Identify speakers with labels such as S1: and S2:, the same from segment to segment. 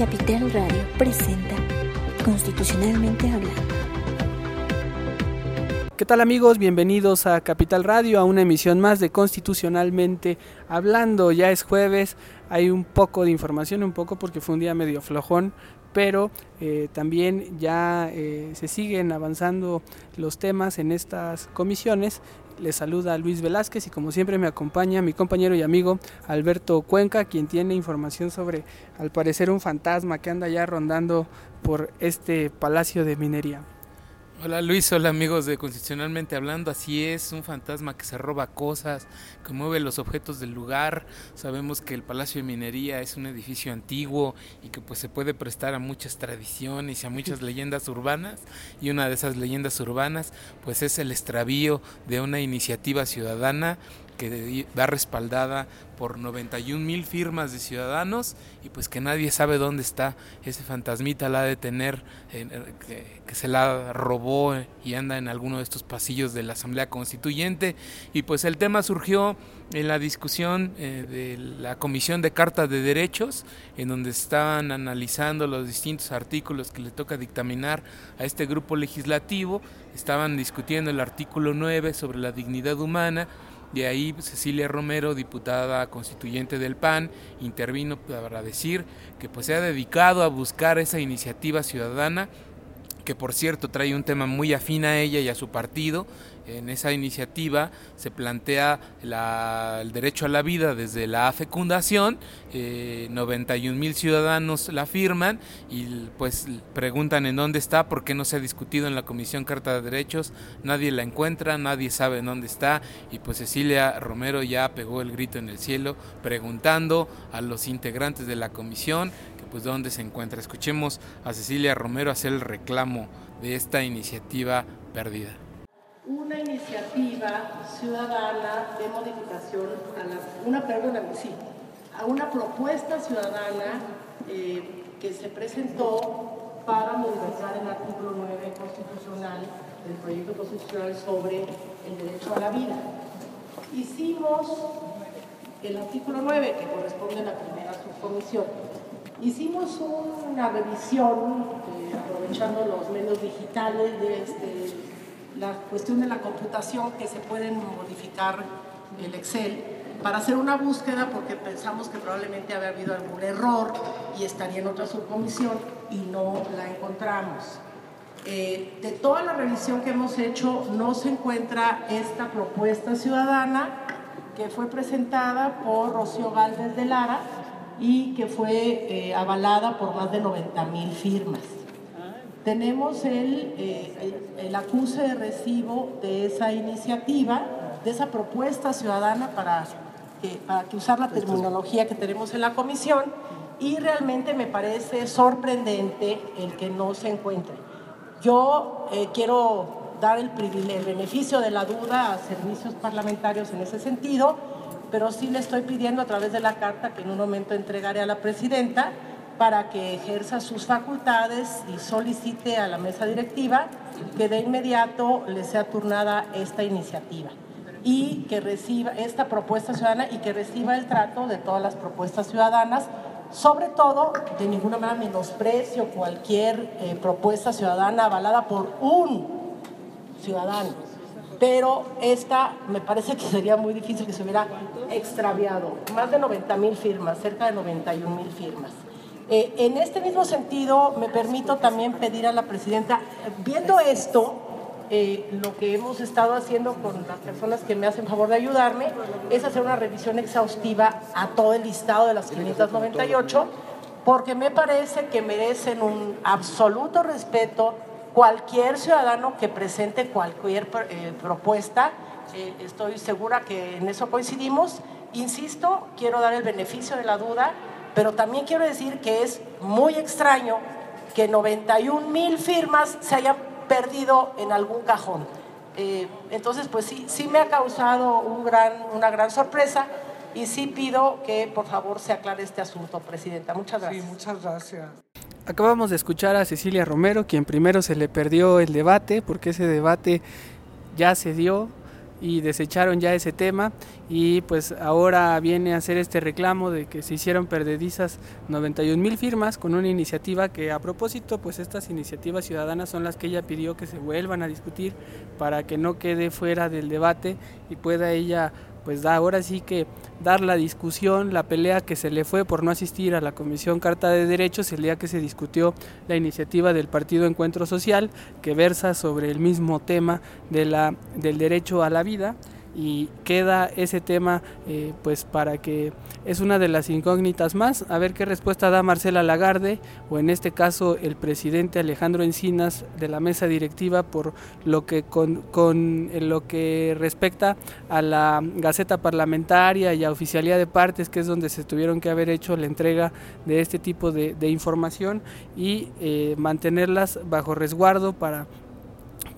S1: Capital Radio presenta Constitucionalmente Hablando.
S2: ¿Qué tal amigos? Bienvenidos a Capital Radio, a una emisión más de Constitucionalmente Hablando. Ya es jueves, hay un poco de información, un poco porque fue un día medio flojón, pero eh, también ya eh, se siguen avanzando los temas en estas comisiones. Les saluda Luis Velázquez y como siempre me acompaña mi compañero y amigo Alberto Cuenca, quien tiene información sobre, al parecer, un fantasma que anda ya rondando por este palacio de minería.
S3: Hola Luis, hola amigos de Constitucionalmente Hablando, así es, un fantasma que se roba cosas, que mueve los objetos del lugar. Sabemos que el Palacio de Minería es un edificio antiguo y que pues se puede prestar a muchas tradiciones y a muchas leyendas urbanas. Y una de esas leyendas urbanas pues es el extravío de una iniciativa ciudadana que da respaldada por 91 mil firmas de ciudadanos y pues que nadie sabe dónde está ese fantasmita la de tener que, se la robó y anda en alguno de estos pasillos de la Asamblea Constituyente. Y pues el tema surgió en la discusión eh, de la Comisión de Carta de Derechos en donde estaban analizando los distintos artículos que le toca dictaminar a este grupo legislativo. Estaban discutiendo el artículo 9 sobre la dignidad humana. De ahí Cecilia Romero, diputada constituyente del PAN, intervino para decir que pues se ha dedicado a buscar esa iniciativa ciudadana que por cierto trae un tema muy afín a ella y a su partido. En esa iniciativa se plantea el derecho a la vida desde la fecundación, 91 eh, mil ciudadanos la firman y pues preguntan en dónde está, por qué no se ha discutido en la Comisión Carta de Derechos, nadie la encuentra, nadie sabe en dónde está y pues Cecilia Romero ya pegó el grito en el cielo preguntando a los integrantes de la comisión pues dónde se encuentra. Escuchemos a Cecilia Romero hacer el reclamo de esta iniciativa perdida.
S4: Una iniciativa ciudadana de modificación a la, una, sí, a una propuesta ciudadana eh, que se presentó para modificar el artículo 9 constitucional del proyecto constitucional sobre el derecho a la vida. Hicimos el artículo 9, que corresponde a la primera subcomisión, Hicimos una revisión, eh, aprovechando los medios digitales, de este, la cuestión de la computación, que se pueden modificar el Excel, para hacer una búsqueda, porque pensamos que probablemente había habido algún error y estaría en otra subcomisión y no la encontramos. Eh, de toda la revisión que hemos hecho, no se encuentra esta propuesta ciudadana que fue presentada por Rocío Galvez de Lara, y que fue eh, avalada por más de 90 mil firmas. Tenemos el, eh, el, acuse de recibo de esa iniciativa, de esa propuesta ciudadana para que, para que usar la terminología que tenemos en la comisión y realmente me parece sorprendente el que no se encuentre. Yo eh, quiero dar el, el beneficio de la duda a servicios parlamentarios en ese sentido pero sí le estoy pidiendo a través de la carta que en un momento entregaré a la presidenta para que ejerza sus facultades y solicite a la mesa directiva que de inmediato le sea turnada esta iniciativa y que reciba esta propuesta ciudadana y que reciba el trato de todas las propuestas ciudadanas, sobre todo de ninguna manera menosprecio cualquier eh, propuesta ciudadana avalada por un ciudadano pero esta me parece que sería muy difícil que se hubiera extraviado. Más de 90 mil firmas, cerca de 91 mil firmas. Eh, en este mismo sentido, me permito también pedir a la presidenta, viendo esto, eh, lo que hemos estado haciendo con las personas que me hacen favor de ayudarme es hacer una revisión exhaustiva a todo el listado de las 598, porque me parece que merecen un absoluto respeto cualquier ciudadano que presente cualquier eh, propuesta, eh, estoy segura que en eso coincidimos. Insisto, quiero dar el beneficio de la duda, pero también quiero decir que es muy extraño que 91 mil firmas se hayan perdido en algún cajón. Eh, entonces, pues sí, sí me ha causado un gran, una gran sorpresa y sí pido que por favor se aclare este asunto, Presidenta. Muchas gracias.
S2: Sí, muchas gracias. Acabamos de escuchar a Cecilia Romero, quien primero se le perdió el debate, porque ese debate ya se dio y desecharon ya ese tema. Y pues ahora viene a hacer este reclamo de que se hicieron perdedizas 91 mil firmas con una iniciativa que a propósito pues estas iniciativas ciudadanas son las que ella pidió que se vuelvan a discutir para que no quede fuera del debate y pueda ella pues ahora sí que dar la discusión, la pelea que se le fue por no asistir a la Comisión Carta de Derechos el día que se discutió la iniciativa del Partido Encuentro Social que versa sobre el mismo tema de la, del derecho a la vida y queda ese tema eh, pues para que es una de las incógnitas más. A ver qué respuesta da Marcela Lagarde o en este caso el presidente Alejandro Encinas de la mesa directiva por lo que con, con lo que respecta a la gaceta parlamentaria y a oficialía de partes que es donde se tuvieron que haber hecho la entrega de este tipo de, información y eh, mantenerlas bajo resguardo para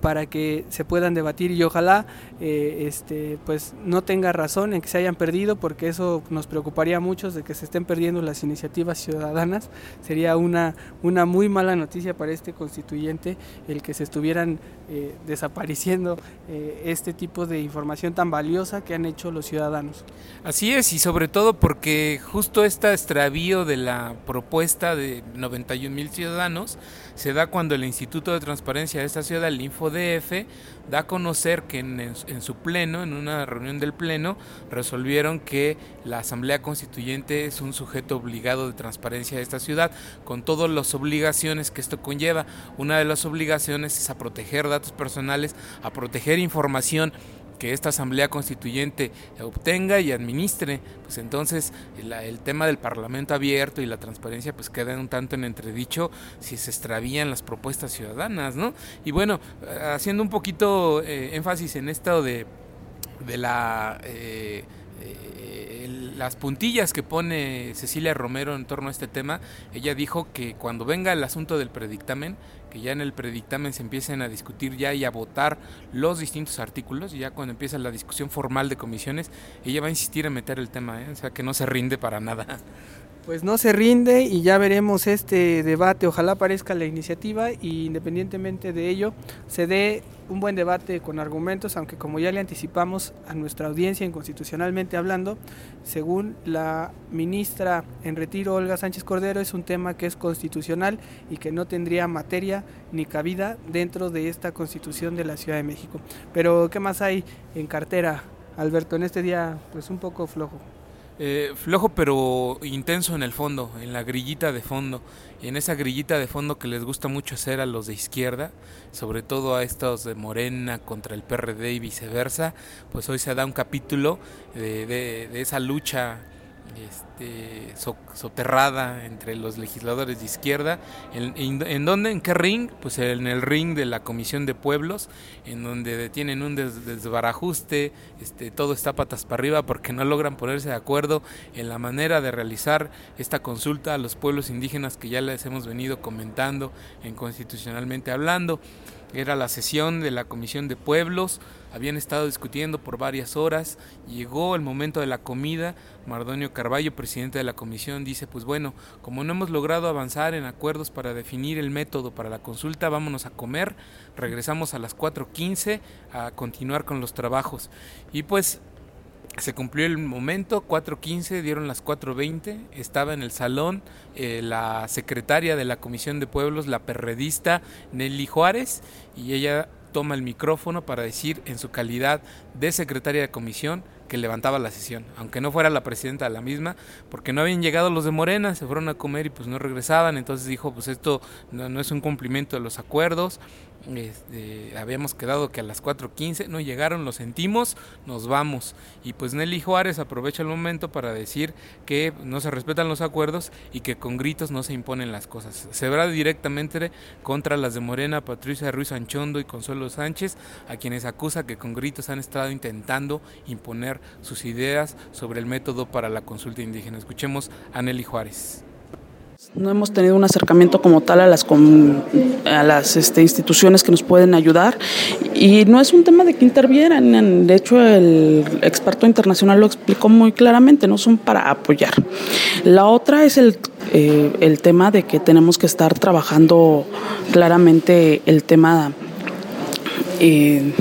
S2: para que se puedan debatir y ojalá eh, este pues no tenga razón en que se hayan perdido porque eso nos preocuparía a muchos de que se estén perdiendo las iniciativas ciudadanas. Sería una una muy mala noticia para este constituyente el que se estuvieran eh, desapareciendo eh, este tipo de información tan valiosa que han hecho los ciudadanos.
S3: Así es y sobre todo porque justo este extravío de la propuesta de 91 mil ciudadanos se da cuando el Instituto de Transparencia de esta ciudad, el InfoDF, da a conocer que en, su pleno, en una reunión del pleno, resolvieron que la Asamblea Constituyente es un sujeto obligado de transparencia de esta ciudad, con todas las obligaciones que esto conlleva. Una de las obligaciones es a proteger datos personales, a proteger información que esta asamblea constituyente obtenga y administre, pues entonces el, tema del parlamento abierto y la transparencia pues queda un tanto en entredicho si se extravían las propuestas ciudadanas, ¿no? Y bueno, haciendo un poquito eh, énfasis en esto de, de la... Eh, eh, las puntillas que pone Cecilia Romero en torno a este tema, ella dijo que cuando venga el asunto del predictamen, que ya en el predictamen se empiecen a discutir ya y a votar los distintos artículos, y ya cuando empieza la discusión formal de comisiones, ella va a insistir en meter el tema, ¿eh? o sea que no se rinde para nada.
S2: Pues no se rinde y ya veremos este debate, ojalá aparezca la iniciativa y independientemente de ello se dé un buen debate con argumentos, aunque como ya le anticipamos a nuestra audiencia inconstitucionalmente hablando, según la ministra en retiro Olga Sánchez Cordero, es un tema que es constitucional y que no tendría materia ni cabida dentro de esta constitución de la Ciudad de México. Pero ¿qué más hay en cartera, Alberto, en este día pues un poco flojo?
S3: Eh, flojo pero intenso en el fondo, en la grillita de fondo, en esa grillita de fondo que les gusta mucho hacer a los de izquierda, sobre todo a estos de Morena contra el PRD y viceversa, pues hoy se da un capítulo de, de esa lucha este, soterrada entre los legisladores de izquierda. ¿En, dónde? ¿En qué ring? Pues en el ring de la Comisión de Pueblos, en donde tienen un desbarajuste, este, todo está patas para arriba porque no logran ponerse de acuerdo en la manera de realizar esta consulta a los pueblos indígenas que ya les hemos venido comentando en Constitucionalmente Hablando. Era la sesión de la Comisión de Pueblos, habían estado discutiendo por varias horas, llegó el momento de la comida, Mardonio Carballo, presidente de la comisión, dice, pues bueno, como no hemos logrado avanzar en acuerdos para definir el método para la consulta, vámonos a comer, regresamos a las 4.15 a continuar con los trabajos. Y pues se cumplió el momento, 4.15, dieron las 4.20, estaba en el salón eh, la secretaria de la Comisión de Pueblos, la perredista Nelly Juárez, y ella toma el micrófono para decir en su calidad de secretaria de comisión que levantaba la sesión, aunque no fuera la presidenta de la misma, porque no habían llegado los de Morena, se fueron a comer y pues no regresaban, entonces dijo, pues esto no, no es un cumplimiento de los acuerdos, este, habíamos quedado que a las 4.15 no llegaron, lo sentimos, nos vamos. Y pues Nelly Juárez aprovecha el momento para decir que no se respetan los acuerdos y que con gritos no se imponen las cosas. Se verá directamente contra las de Morena, Patricia Ruiz Anchondo y Consuelo Sánchez, a quienes acusa que con gritos han estado intentando imponer sus ideas sobre el método para la consulta indígena. Escuchemos a Nelly Juárez.
S5: No hemos tenido un acercamiento como tal a las, a las este, instituciones que nos pueden ayudar y no es un tema de que intervieran. De hecho, el experto internacional lo explicó muy claramente, no son para apoyar. La otra es el, eh, el tema de que tenemos que estar trabajando claramente el tema... Eh,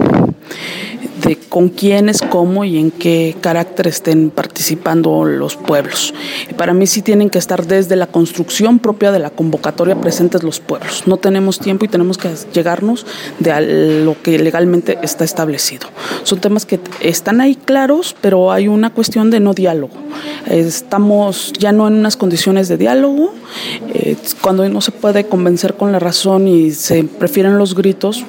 S5: de con quiénes, cómo y en qué carácter estén participando los pueblos. Para mí sí tienen que estar desde la construcción propia de la convocatoria presentes los pueblos. No tenemos tiempo y tenemos que llegarnos de lo que legalmente está establecido. Son temas que están ahí claros, pero hay una cuestión de no diálogo. Estamos ya no en unas condiciones de diálogo, eh, cuando no se puede convencer con la razón y se prefieren los gritos,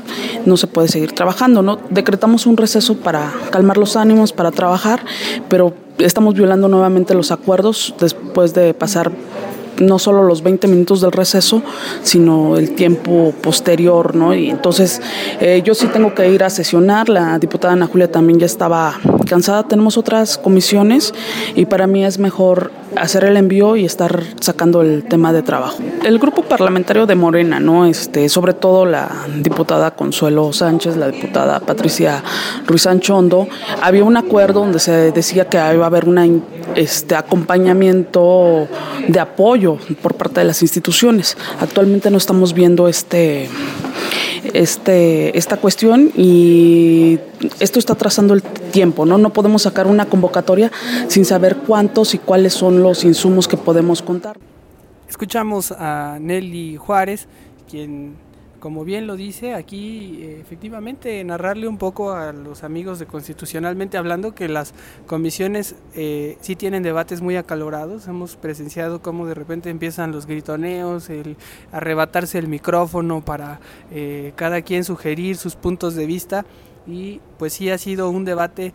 S5: no se puede seguir trabajando. ¿no? Decretamos un receso para calmar los ánimos, para trabajar, pero estamos violando nuevamente los acuerdos después de pasar no solo los 20 minutos del receso, sino el tiempo posterior, ¿no? Y entonces eh, yo sí tengo que ir a sesionar, la diputada Ana Julia también ya estaba cansada, tenemos otras comisiones y para mí es mejor hacer el envío y estar sacando el tema de trabajo. El grupo parlamentario de Morena, ¿no? Este, sobre todo la diputada Consuelo Sánchez, la diputada Patricia Ruiz Anchondo, había un acuerdo donde se decía que iba a haber un este, acompañamiento de apoyo por parte de las instituciones. Actualmente no estamos viendo este este, esta cuestión y esto está trazando el tiempo, ¿no? No podemos sacar una convocatoria sin saber cuántos y cuáles son los insumos que podemos contar.
S2: Escuchamos a Nelly Juárez, quien como bien lo dice aquí, eh, efectivamente, narrarle un poco a los amigos de Constitucionalmente hablando que las comisiones eh, sí tienen debates muy acalorados. Hemos presenciado cómo de repente empiezan los gritoneos, el arrebatarse el micrófono para eh, cada quien sugerir sus puntos de vista y pues sí ha sido un debate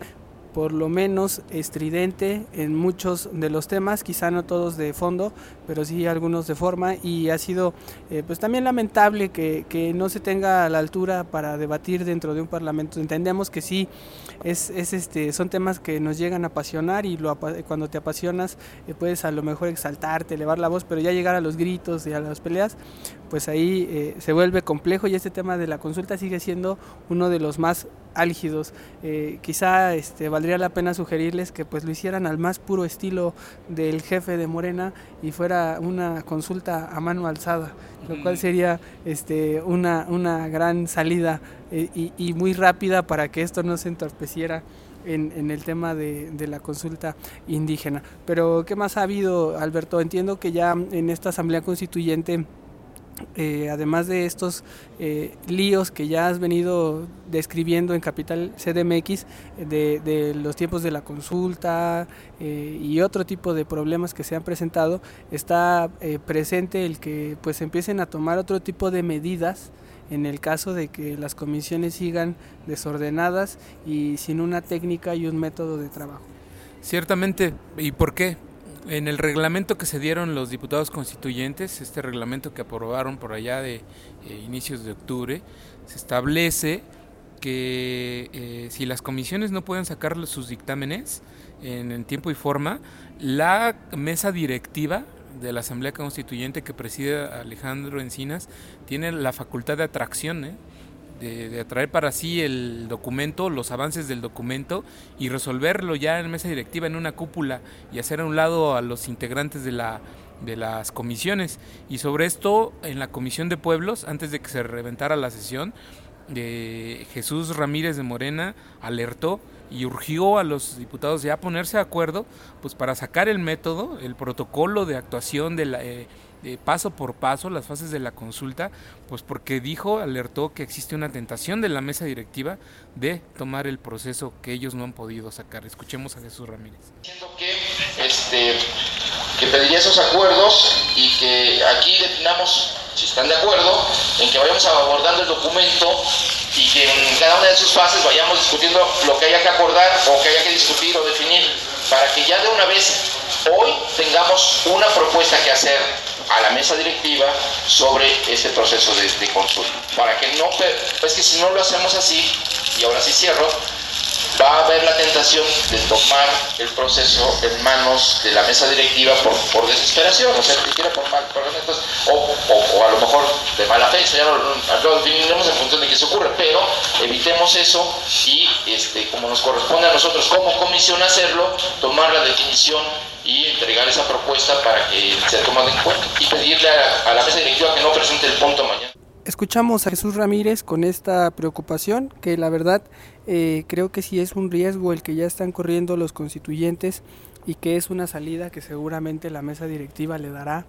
S2: por lo menos estridente en muchos de los temas, quizá no todos de fondo, pero sí algunos de forma y ha sido eh, pues también lamentable que, no se tenga a la altura para debatir dentro de un parlamento. Entendemos que sí, es, es este, son temas que nos llegan a apasionar y lo, cuando te apasionas eh, puedes a lo mejor exaltarte, elevar la voz, pero ya llegar a los gritos y a las peleas, pues ahí eh, se vuelve complejo y este tema de la consulta sigue siendo uno de los más álgidos. Eh, quizá este, valdría la pena sugerirles que pues lo hicieran al más puro estilo del jefe de Morena y fuera una consulta a mano alzada, lo cual sería este, una, una gran salida eh, y, y, muy rápida para que esto no se entorpeciera. En, en, el tema de, de, la consulta indígena. Pero, ¿qué más ha habido, Alberto? Entiendo que ya en esta Asamblea Constituyente eh, además de estos eh, líos que ya has venido describiendo en Capital CDMX, de, de los tiempos de la consulta eh, y otro tipo de problemas que se han presentado, está eh, presente el que pues empiecen a tomar otro tipo de medidas en el caso de que las comisiones sigan desordenadas y sin una técnica y un método de trabajo.
S3: Ciertamente, ¿y por qué? En el reglamento que se dieron los diputados constituyentes, este reglamento que aprobaron por allá de eh, inicios de octubre, se establece que eh, si las comisiones no pueden sacar sus dictámenes en, en, tiempo y forma, la mesa directiva de la Asamblea Constituyente que preside Alejandro Encinas tiene la facultad de atracción, ¿eh? De, atraer para sí el documento, los avances del documento y resolverlo ya en mesa directiva en una cúpula y hacer a un lado a los integrantes de la de las comisiones. Y sobre esto en la comisión de pueblos antes de que se reventara la sesión de Jesús Ramírez de Morena alertó y urgió a los diputados ya a ponerse de acuerdo pues para sacar el método el protocolo de actuación de la eh, eh, paso por paso las fases de la consulta, pues porque dijo, alertó que existe una tentación de la mesa directiva de tomar el proceso que ellos no han podido sacar. Escuchemos a Jesús Ramírez.
S6: Que, este, que pediría esos acuerdos y que aquí definamos, si están de acuerdo, en que vayamos abordando el documento y que en cada una de sus fases vayamos discutiendo lo que haya que acordar o que haya que discutir o definir, para que ya de una vez hoy tengamos una propuesta que hacer a la mesa directiva sobre ese proceso de, de, consulta. Para que no, es que si no lo hacemos así, y ahora sí cierro, va a haber la tentación de tomar el proceso en manos de la mesa directiva por, por desesperación, o sea, que quiera por mal, por entonces, o, o, o, a lo mejor de mala fe, ya lo, lo definiremos en función de qué se ocurre, pero evitemos eso y este, como nos corresponde a nosotros como comisión hacerlo, tomar la definición y entregar esa propuesta para que sea tomada en cuenta y pedirle a, a la mesa directiva que no presente el punto mañana.
S2: escuchamos a Jesús Ramírez con esta preocupación, que la verdad eh, creo que sí es un riesgo el que ya están corriendo los constituyentes y que es una salida que seguramente la mesa directiva le dará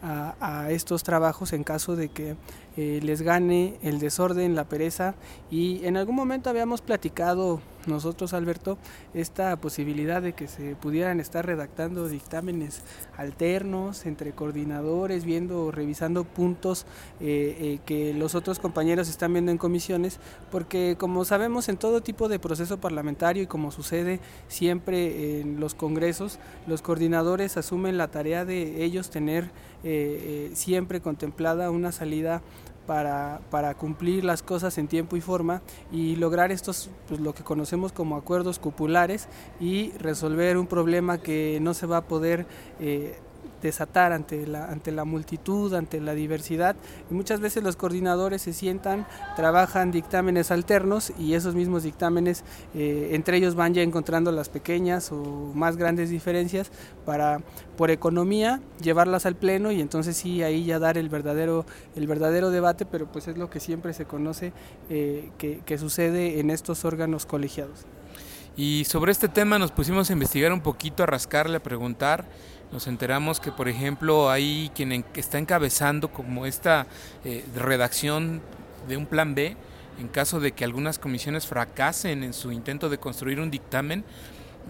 S2: a, estos trabajos en caso de que eh, les gane el desorden, la pereza y en algún momento habíamos platicado nosotros, Alberto, esta posibilidad de que se pudieran estar redactando dictámenes alternos entre coordinadores, viendo, revisando puntos eh, eh, que los otros compañeros están viendo en comisiones, porque como sabemos en todo tipo de proceso parlamentario y como sucede siempre en los congresos, los coordinadores asumen la tarea de ellos tener eh, siempre contemplada una salida para, para, cumplir las cosas en tiempo y forma y lograr estos, pues, lo que conocemos como acuerdos cupulares y resolver un problema que no se va a poder eh, desatar ante la, ante la multitud, ante la diversidad. Y muchas veces los coordinadores se sientan, trabajan dictámenes alternos y esos mismos dictámenes, eh, entre ellos van ya encontrando las pequeñas o más grandes diferencias para, por economía, llevarlas al pleno y entonces sí, ahí ya dar el verdadero, el verdadero debate, pero pues es lo que siempre se conoce eh, que, que sucede en estos órganos colegiados.
S3: Y sobre este tema nos pusimos a investigar un poquito, a rascarle, a preguntar nos enteramos que, por ejemplo, hay quien está encabezando como esta eh, redacción de un plan B en caso de que algunas comisiones fracasen en su intento de construir un dictamen,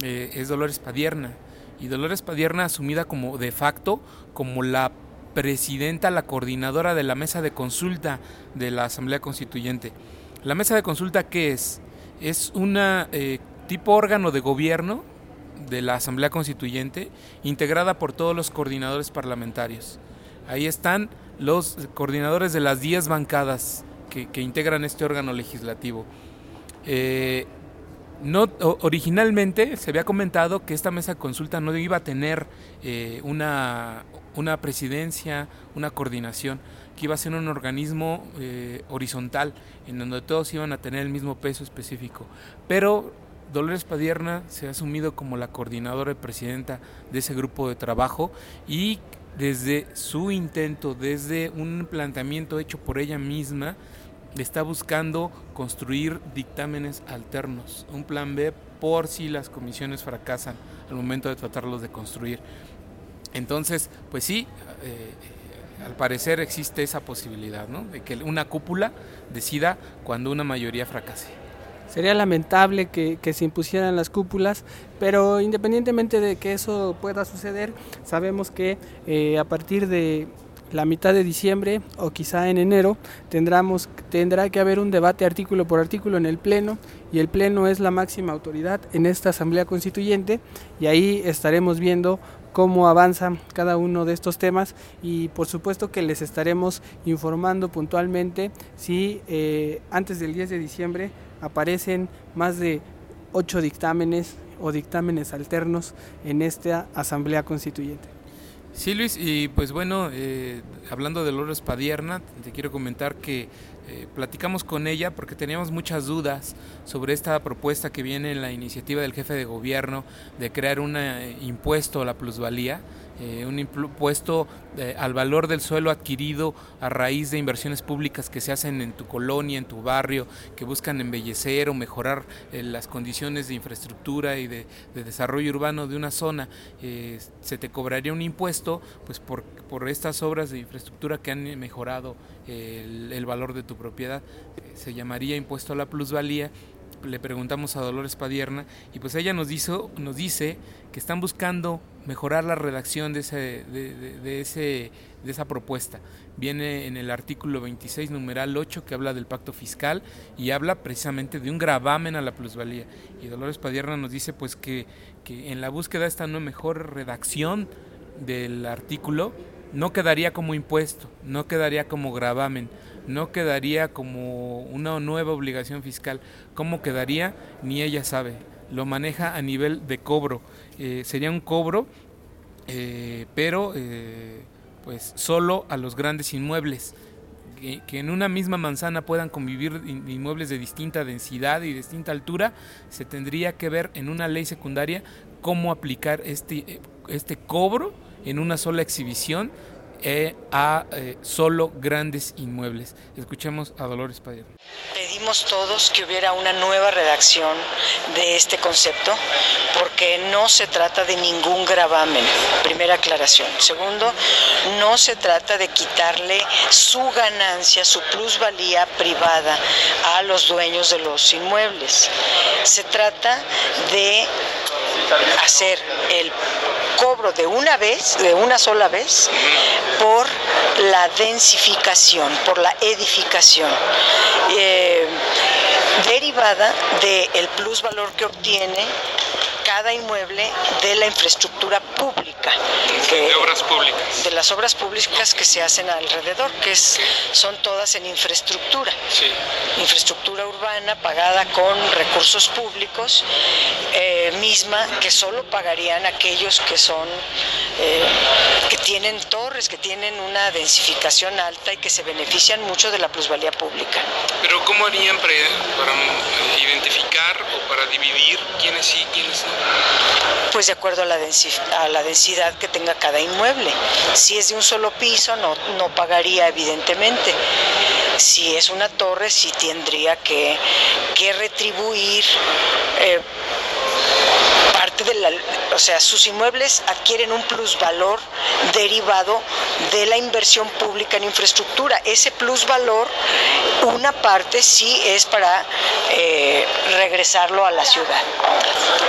S3: eh, es Dolores Padierna. Y Dolores Padierna asumida como de facto como la presidenta, la coordinadora de la mesa de consulta de la Asamblea Constituyente. La mesa de consulta, ¿qué es? Es una eh, tipo órgano de gobierno de la Asamblea Constituyente, integrada por todos los coordinadores parlamentarios. Ahí están los coordinadores de las 10 bancadas que, integran este órgano legislativo. Eh, no, originalmente se había comentado que esta mesa de consulta no iba a tener eh, una, una, presidencia, una coordinación, que iba a ser un organismo eh, horizontal, en donde todos iban a tener el mismo peso específico. Pero Dolores Padierna se ha asumido como la coordinadora y presidenta de ese grupo de trabajo y desde su intento, desde un planteamiento hecho por ella misma, está buscando construir dictámenes alternos, un plan B por si las comisiones fracasan al momento de tratarlos de construir. Entonces, pues sí, eh, al parecer existe esa posibilidad, ¿no? De que una cúpula decida cuando una mayoría fracase.
S2: Sería lamentable que, se impusieran las cúpulas, pero independientemente de que eso pueda suceder, sabemos que eh, a partir de la mitad de diciembre o quizá en enero tendremos, tendrá que haber un debate artículo por artículo en el Pleno y el Pleno es la máxima autoridad en esta Asamblea Constituyente y ahí estaremos viendo cómo avanza cada uno de estos temas y por supuesto que les estaremos informando puntualmente si eh, antes del 10 de diciembre aparecen más de ocho dictámenes o dictámenes alternos en esta Asamblea Constituyente.
S3: Sí, Luis, y pues bueno, eh, hablando de Lourdes Padierna, te quiero comentar que eh, platicamos con ella porque teníamos muchas dudas sobre esta propuesta que viene en la iniciativa del jefe de gobierno de crear un eh, impuesto a la plusvalía eh, un impuesto eh, al valor del suelo adquirido a raíz de inversiones públicas que se hacen en tu colonia, en tu barrio, que buscan embellecer o mejorar eh, las condiciones de infraestructura y de, desarrollo urbano de una zona, se te cobraría un impuesto pues por, por estas obras de infraestructura que han mejorado el, el valor de tu propiedad. se llamaría impuesto a la plusvalía le preguntamos a Dolores Padierna y pues ella nos, nos dice que están buscando mejorar la redacción de, ese, de, ese, de esa propuesta. Viene en el artículo 26, numeral 8, que habla del pacto fiscal y habla precisamente de un gravamen a la plusvalía. Y Dolores Padierna nos dice pues que, que en la búsqueda de esta no mejor redacción del artículo, no quedaría como impuesto, no quedaría como gravamen, no quedaría como una nueva obligación fiscal. ¿Cómo quedaría? Ni ella sabe. Lo maneja a nivel de cobro. Eh, sería un cobro, eh, pero eh, pues solo a los grandes inmuebles. Que, en una misma manzana puedan convivir inmuebles de distinta densidad y distinta altura, se tendría que ver en una ley secundaria cómo aplicar este, este cobro en una sola exhibición eh, a eh, solo grandes inmuebles. Escuchemos a Dolores Padilla.
S7: Pedimos todos que hubiera una nueva redacción de este concepto porque no se trata de ningún gravamen, primera aclaración. Segundo, no se trata de quitarle su ganancia, su plusvalía privada a los dueños de los inmuebles. Se trata de hacer el cobro de una vez, de una sola vez, por la densificación, por la edificación, eh, derivada del plusvalor que obtiene cada inmueble de la infraestructura pública.
S3: de obras públicas.
S7: De las obras públicas que se hacen alrededor, que es, son todas en infraestructura.
S3: Sí.
S7: Infraestructura urbana pagada con recursos públicos, eh, misma que solo pagarían aquellos que son, eh, que tienen torres, que tienen una densificación alta y que se benefician mucho de la plusvalía pública.
S3: Pero ¿cómo harían para, para identificar o para dividir quiénes sí, quiénes no?
S7: Pues de acuerdo a la, a la densidad que tenga cada inmueble. Si es de un solo piso, no, no pagaría evidentemente. Si es una torre, sí tendría que, que retribuir. Eh, de la, o sea, sus inmuebles adquieren un plusvalor derivado de la inversión pública en infraestructura. Ese plusvalor, una parte sí es para eh, regresarlo a la ciudad.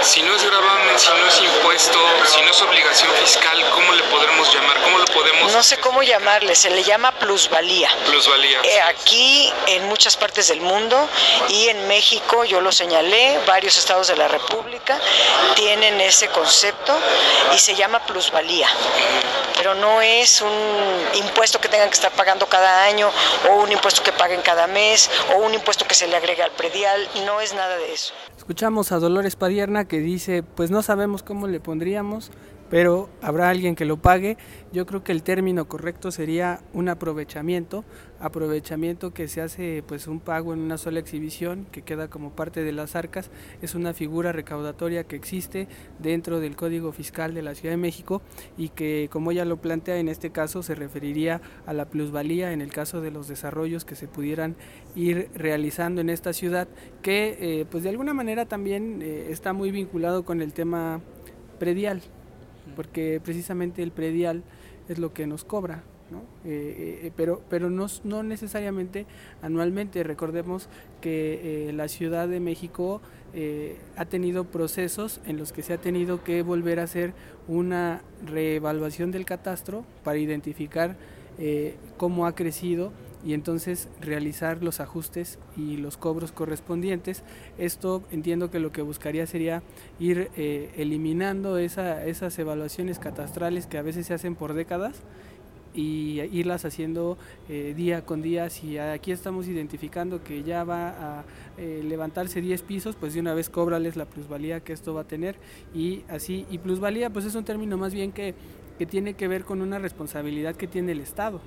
S3: Si no es gravamen, si no es impuesto, si no es obligación fiscal, ¿cómo le podremos llamar? ¿Cómo lo podemos?
S7: No sé cómo llamarle, se le llama plusvalía.
S3: Plusvalía.
S7: Eh, aquí, en muchas partes del mundo y en México, yo lo señalé, varios estados de la República tienen ese concepto y se llama plusvalía. Pero no es un impuesto que tengan que estar pagando cada año o un impuesto que paguen cada mes o un impuesto que se le agregue al predial, no es nada de eso.
S2: Escuchamos a Dolores Padierna que dice, pues no sabemos cómo le pondríamos, pero habrá alguien que lo pague. Yo creo que el término correcto sería un aprovechamiento, aprovechamiento que se hace pues un pago en una sola exhibición que queda como parte de las arcas, es una figura recaudatoria que existe dentro del Código Fiscal de la Ciudad de México y que como ella lo plantea en este caso se referiría a la plusvalía en el caso de los desarrollos que se pudieran ir realizando en esta ciudad que eh, pues de alguna manera también eh, está muy vinculado con el tema predial porque precisamente el predial es lo que nos cobra, ¿no? Eh, eh, pero pero no, no, necesariamente anualmente. Recordemos que eh, la Ciudad de México ha tenido procesos en los que se ha tenido que volver a hacer una reevaluación del catastro para identificar cómo ha crecido y entonces realizar los ajustes y los cobros correspondientes. Esto entiendo que lo que buscaría sería ir eh, eliminando esa, esas evaluaciones catastrales que a veces se hacen por décadas y irlas haciendo eh, día con día. Si aquí estamos identificando que ya va a eh, levantarse 10 pisos, pues de una vez cóbrales la plusvalía que esto va a tener y así. Y plusvalía pues es un término más bien que, que tiene que ver con una responsabilidad que tiene el Estado.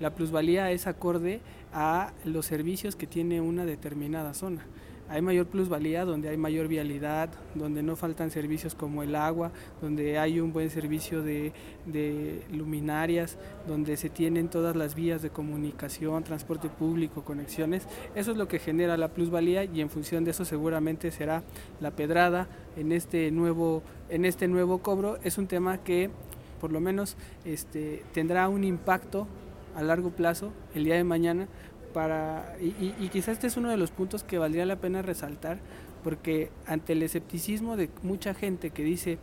S2: La plusvalía es acorde a los servicios que tiene una determinada zona. Hay mayor plusvalía donde hay mayor vialidad, donde no faltan servicios como el agua, donde hay un buen servicio de, luminarias, donde se tienen todas las vías de comunicación, transporte público, conexiones. Eso es lo que genera la plusvalía y en función de eso seguramente será la pedrada en este nuevo, en este nuevo cobro. Es un tema que por lo menos este, tendrá un impacto a largo plazo, el día de mañana, para, y, y, quizás este es uno de los puntos que valdría la pena resaltar, porque ante el escepticismo de mucha gente que dice,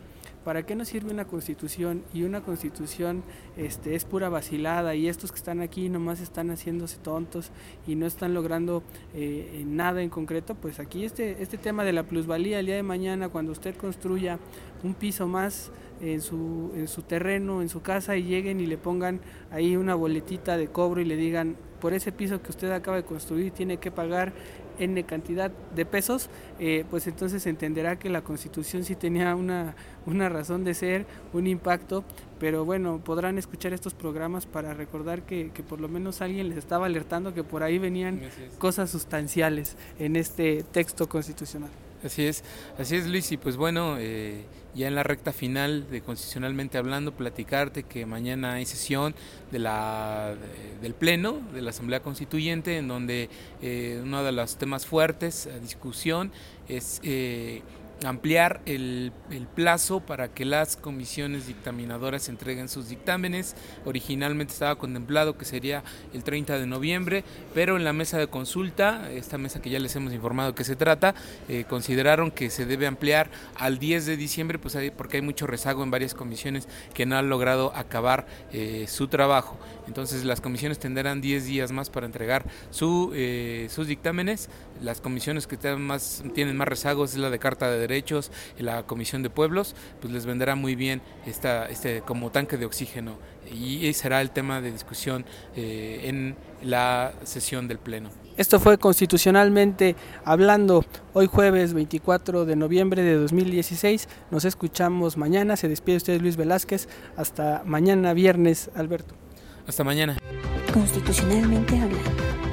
S2: ¿para qué nos sirve una constitución? Y una constitución este, es pura vacilada y estos que están aquí nomás están haciéndose tontos y no están logrando eh, nada en concreto, pues aquí este, este tema de la plusvalía el día de mañana, cuando usted construya un piso más, en su, en su terreno, en su casa y lleguen y le pongan ahí una boletita de cobro y le digan, por ese piso que usted acaba de construir tiene que pagar N cantidad de pesos, eh, pues entonces entenderá que la constitución sí tenía una, una razón de ser, un impacto, pero bueno, podrán escuchar estos programas para recordar que, que por lo menos alguien les estaba alertando que por ahí venían cosas sustanciales en este texto constitucional.
S3: Así es, así es Luis, y pues bueno, eh, ya en la recta final de Constitucionalmente Hablando, platicarte que mañana hay sesión de la, del Pleno de la Asamblea Constituyente, en donde eh, uno de los temas fuertes a discusión es... Eh, ampliar el, plazo para que las comisiones dictaminadoras entreguen sus dictámenes. Originalmente estaba contemplado que sería el 30 de noviembre, pero en la mesa de consulta, esta mesa que ya les hemos informado que se trata, eh, consideraron que se debe ampliar al 10 de diciembre, pues porque hay mucho rezago en varias comisiones que no han logrado acabar eh, su trabajo. Entonces las comisiones tendrán 10 días más para entregar su, eh, sus dictámenes. Las comisiones que tienen más, tienen más rezagos es la de Carta de Derechos y la Comisión de Pueblos, pues les vendrá muy bien esta, este como tanque de oxígeno y será el tema de discusión eh, en la sesión del Pleno.
S2: Esto fue constitucionalmente hablando hoy jueves 24 de noviembre de 2016. Nos escuchamos mañana. Se despide usted Luis Velázquez. Hasta mañana viernes, Alberto.
S3: Hasta mañana.
S1: Constitucionalmente hablando.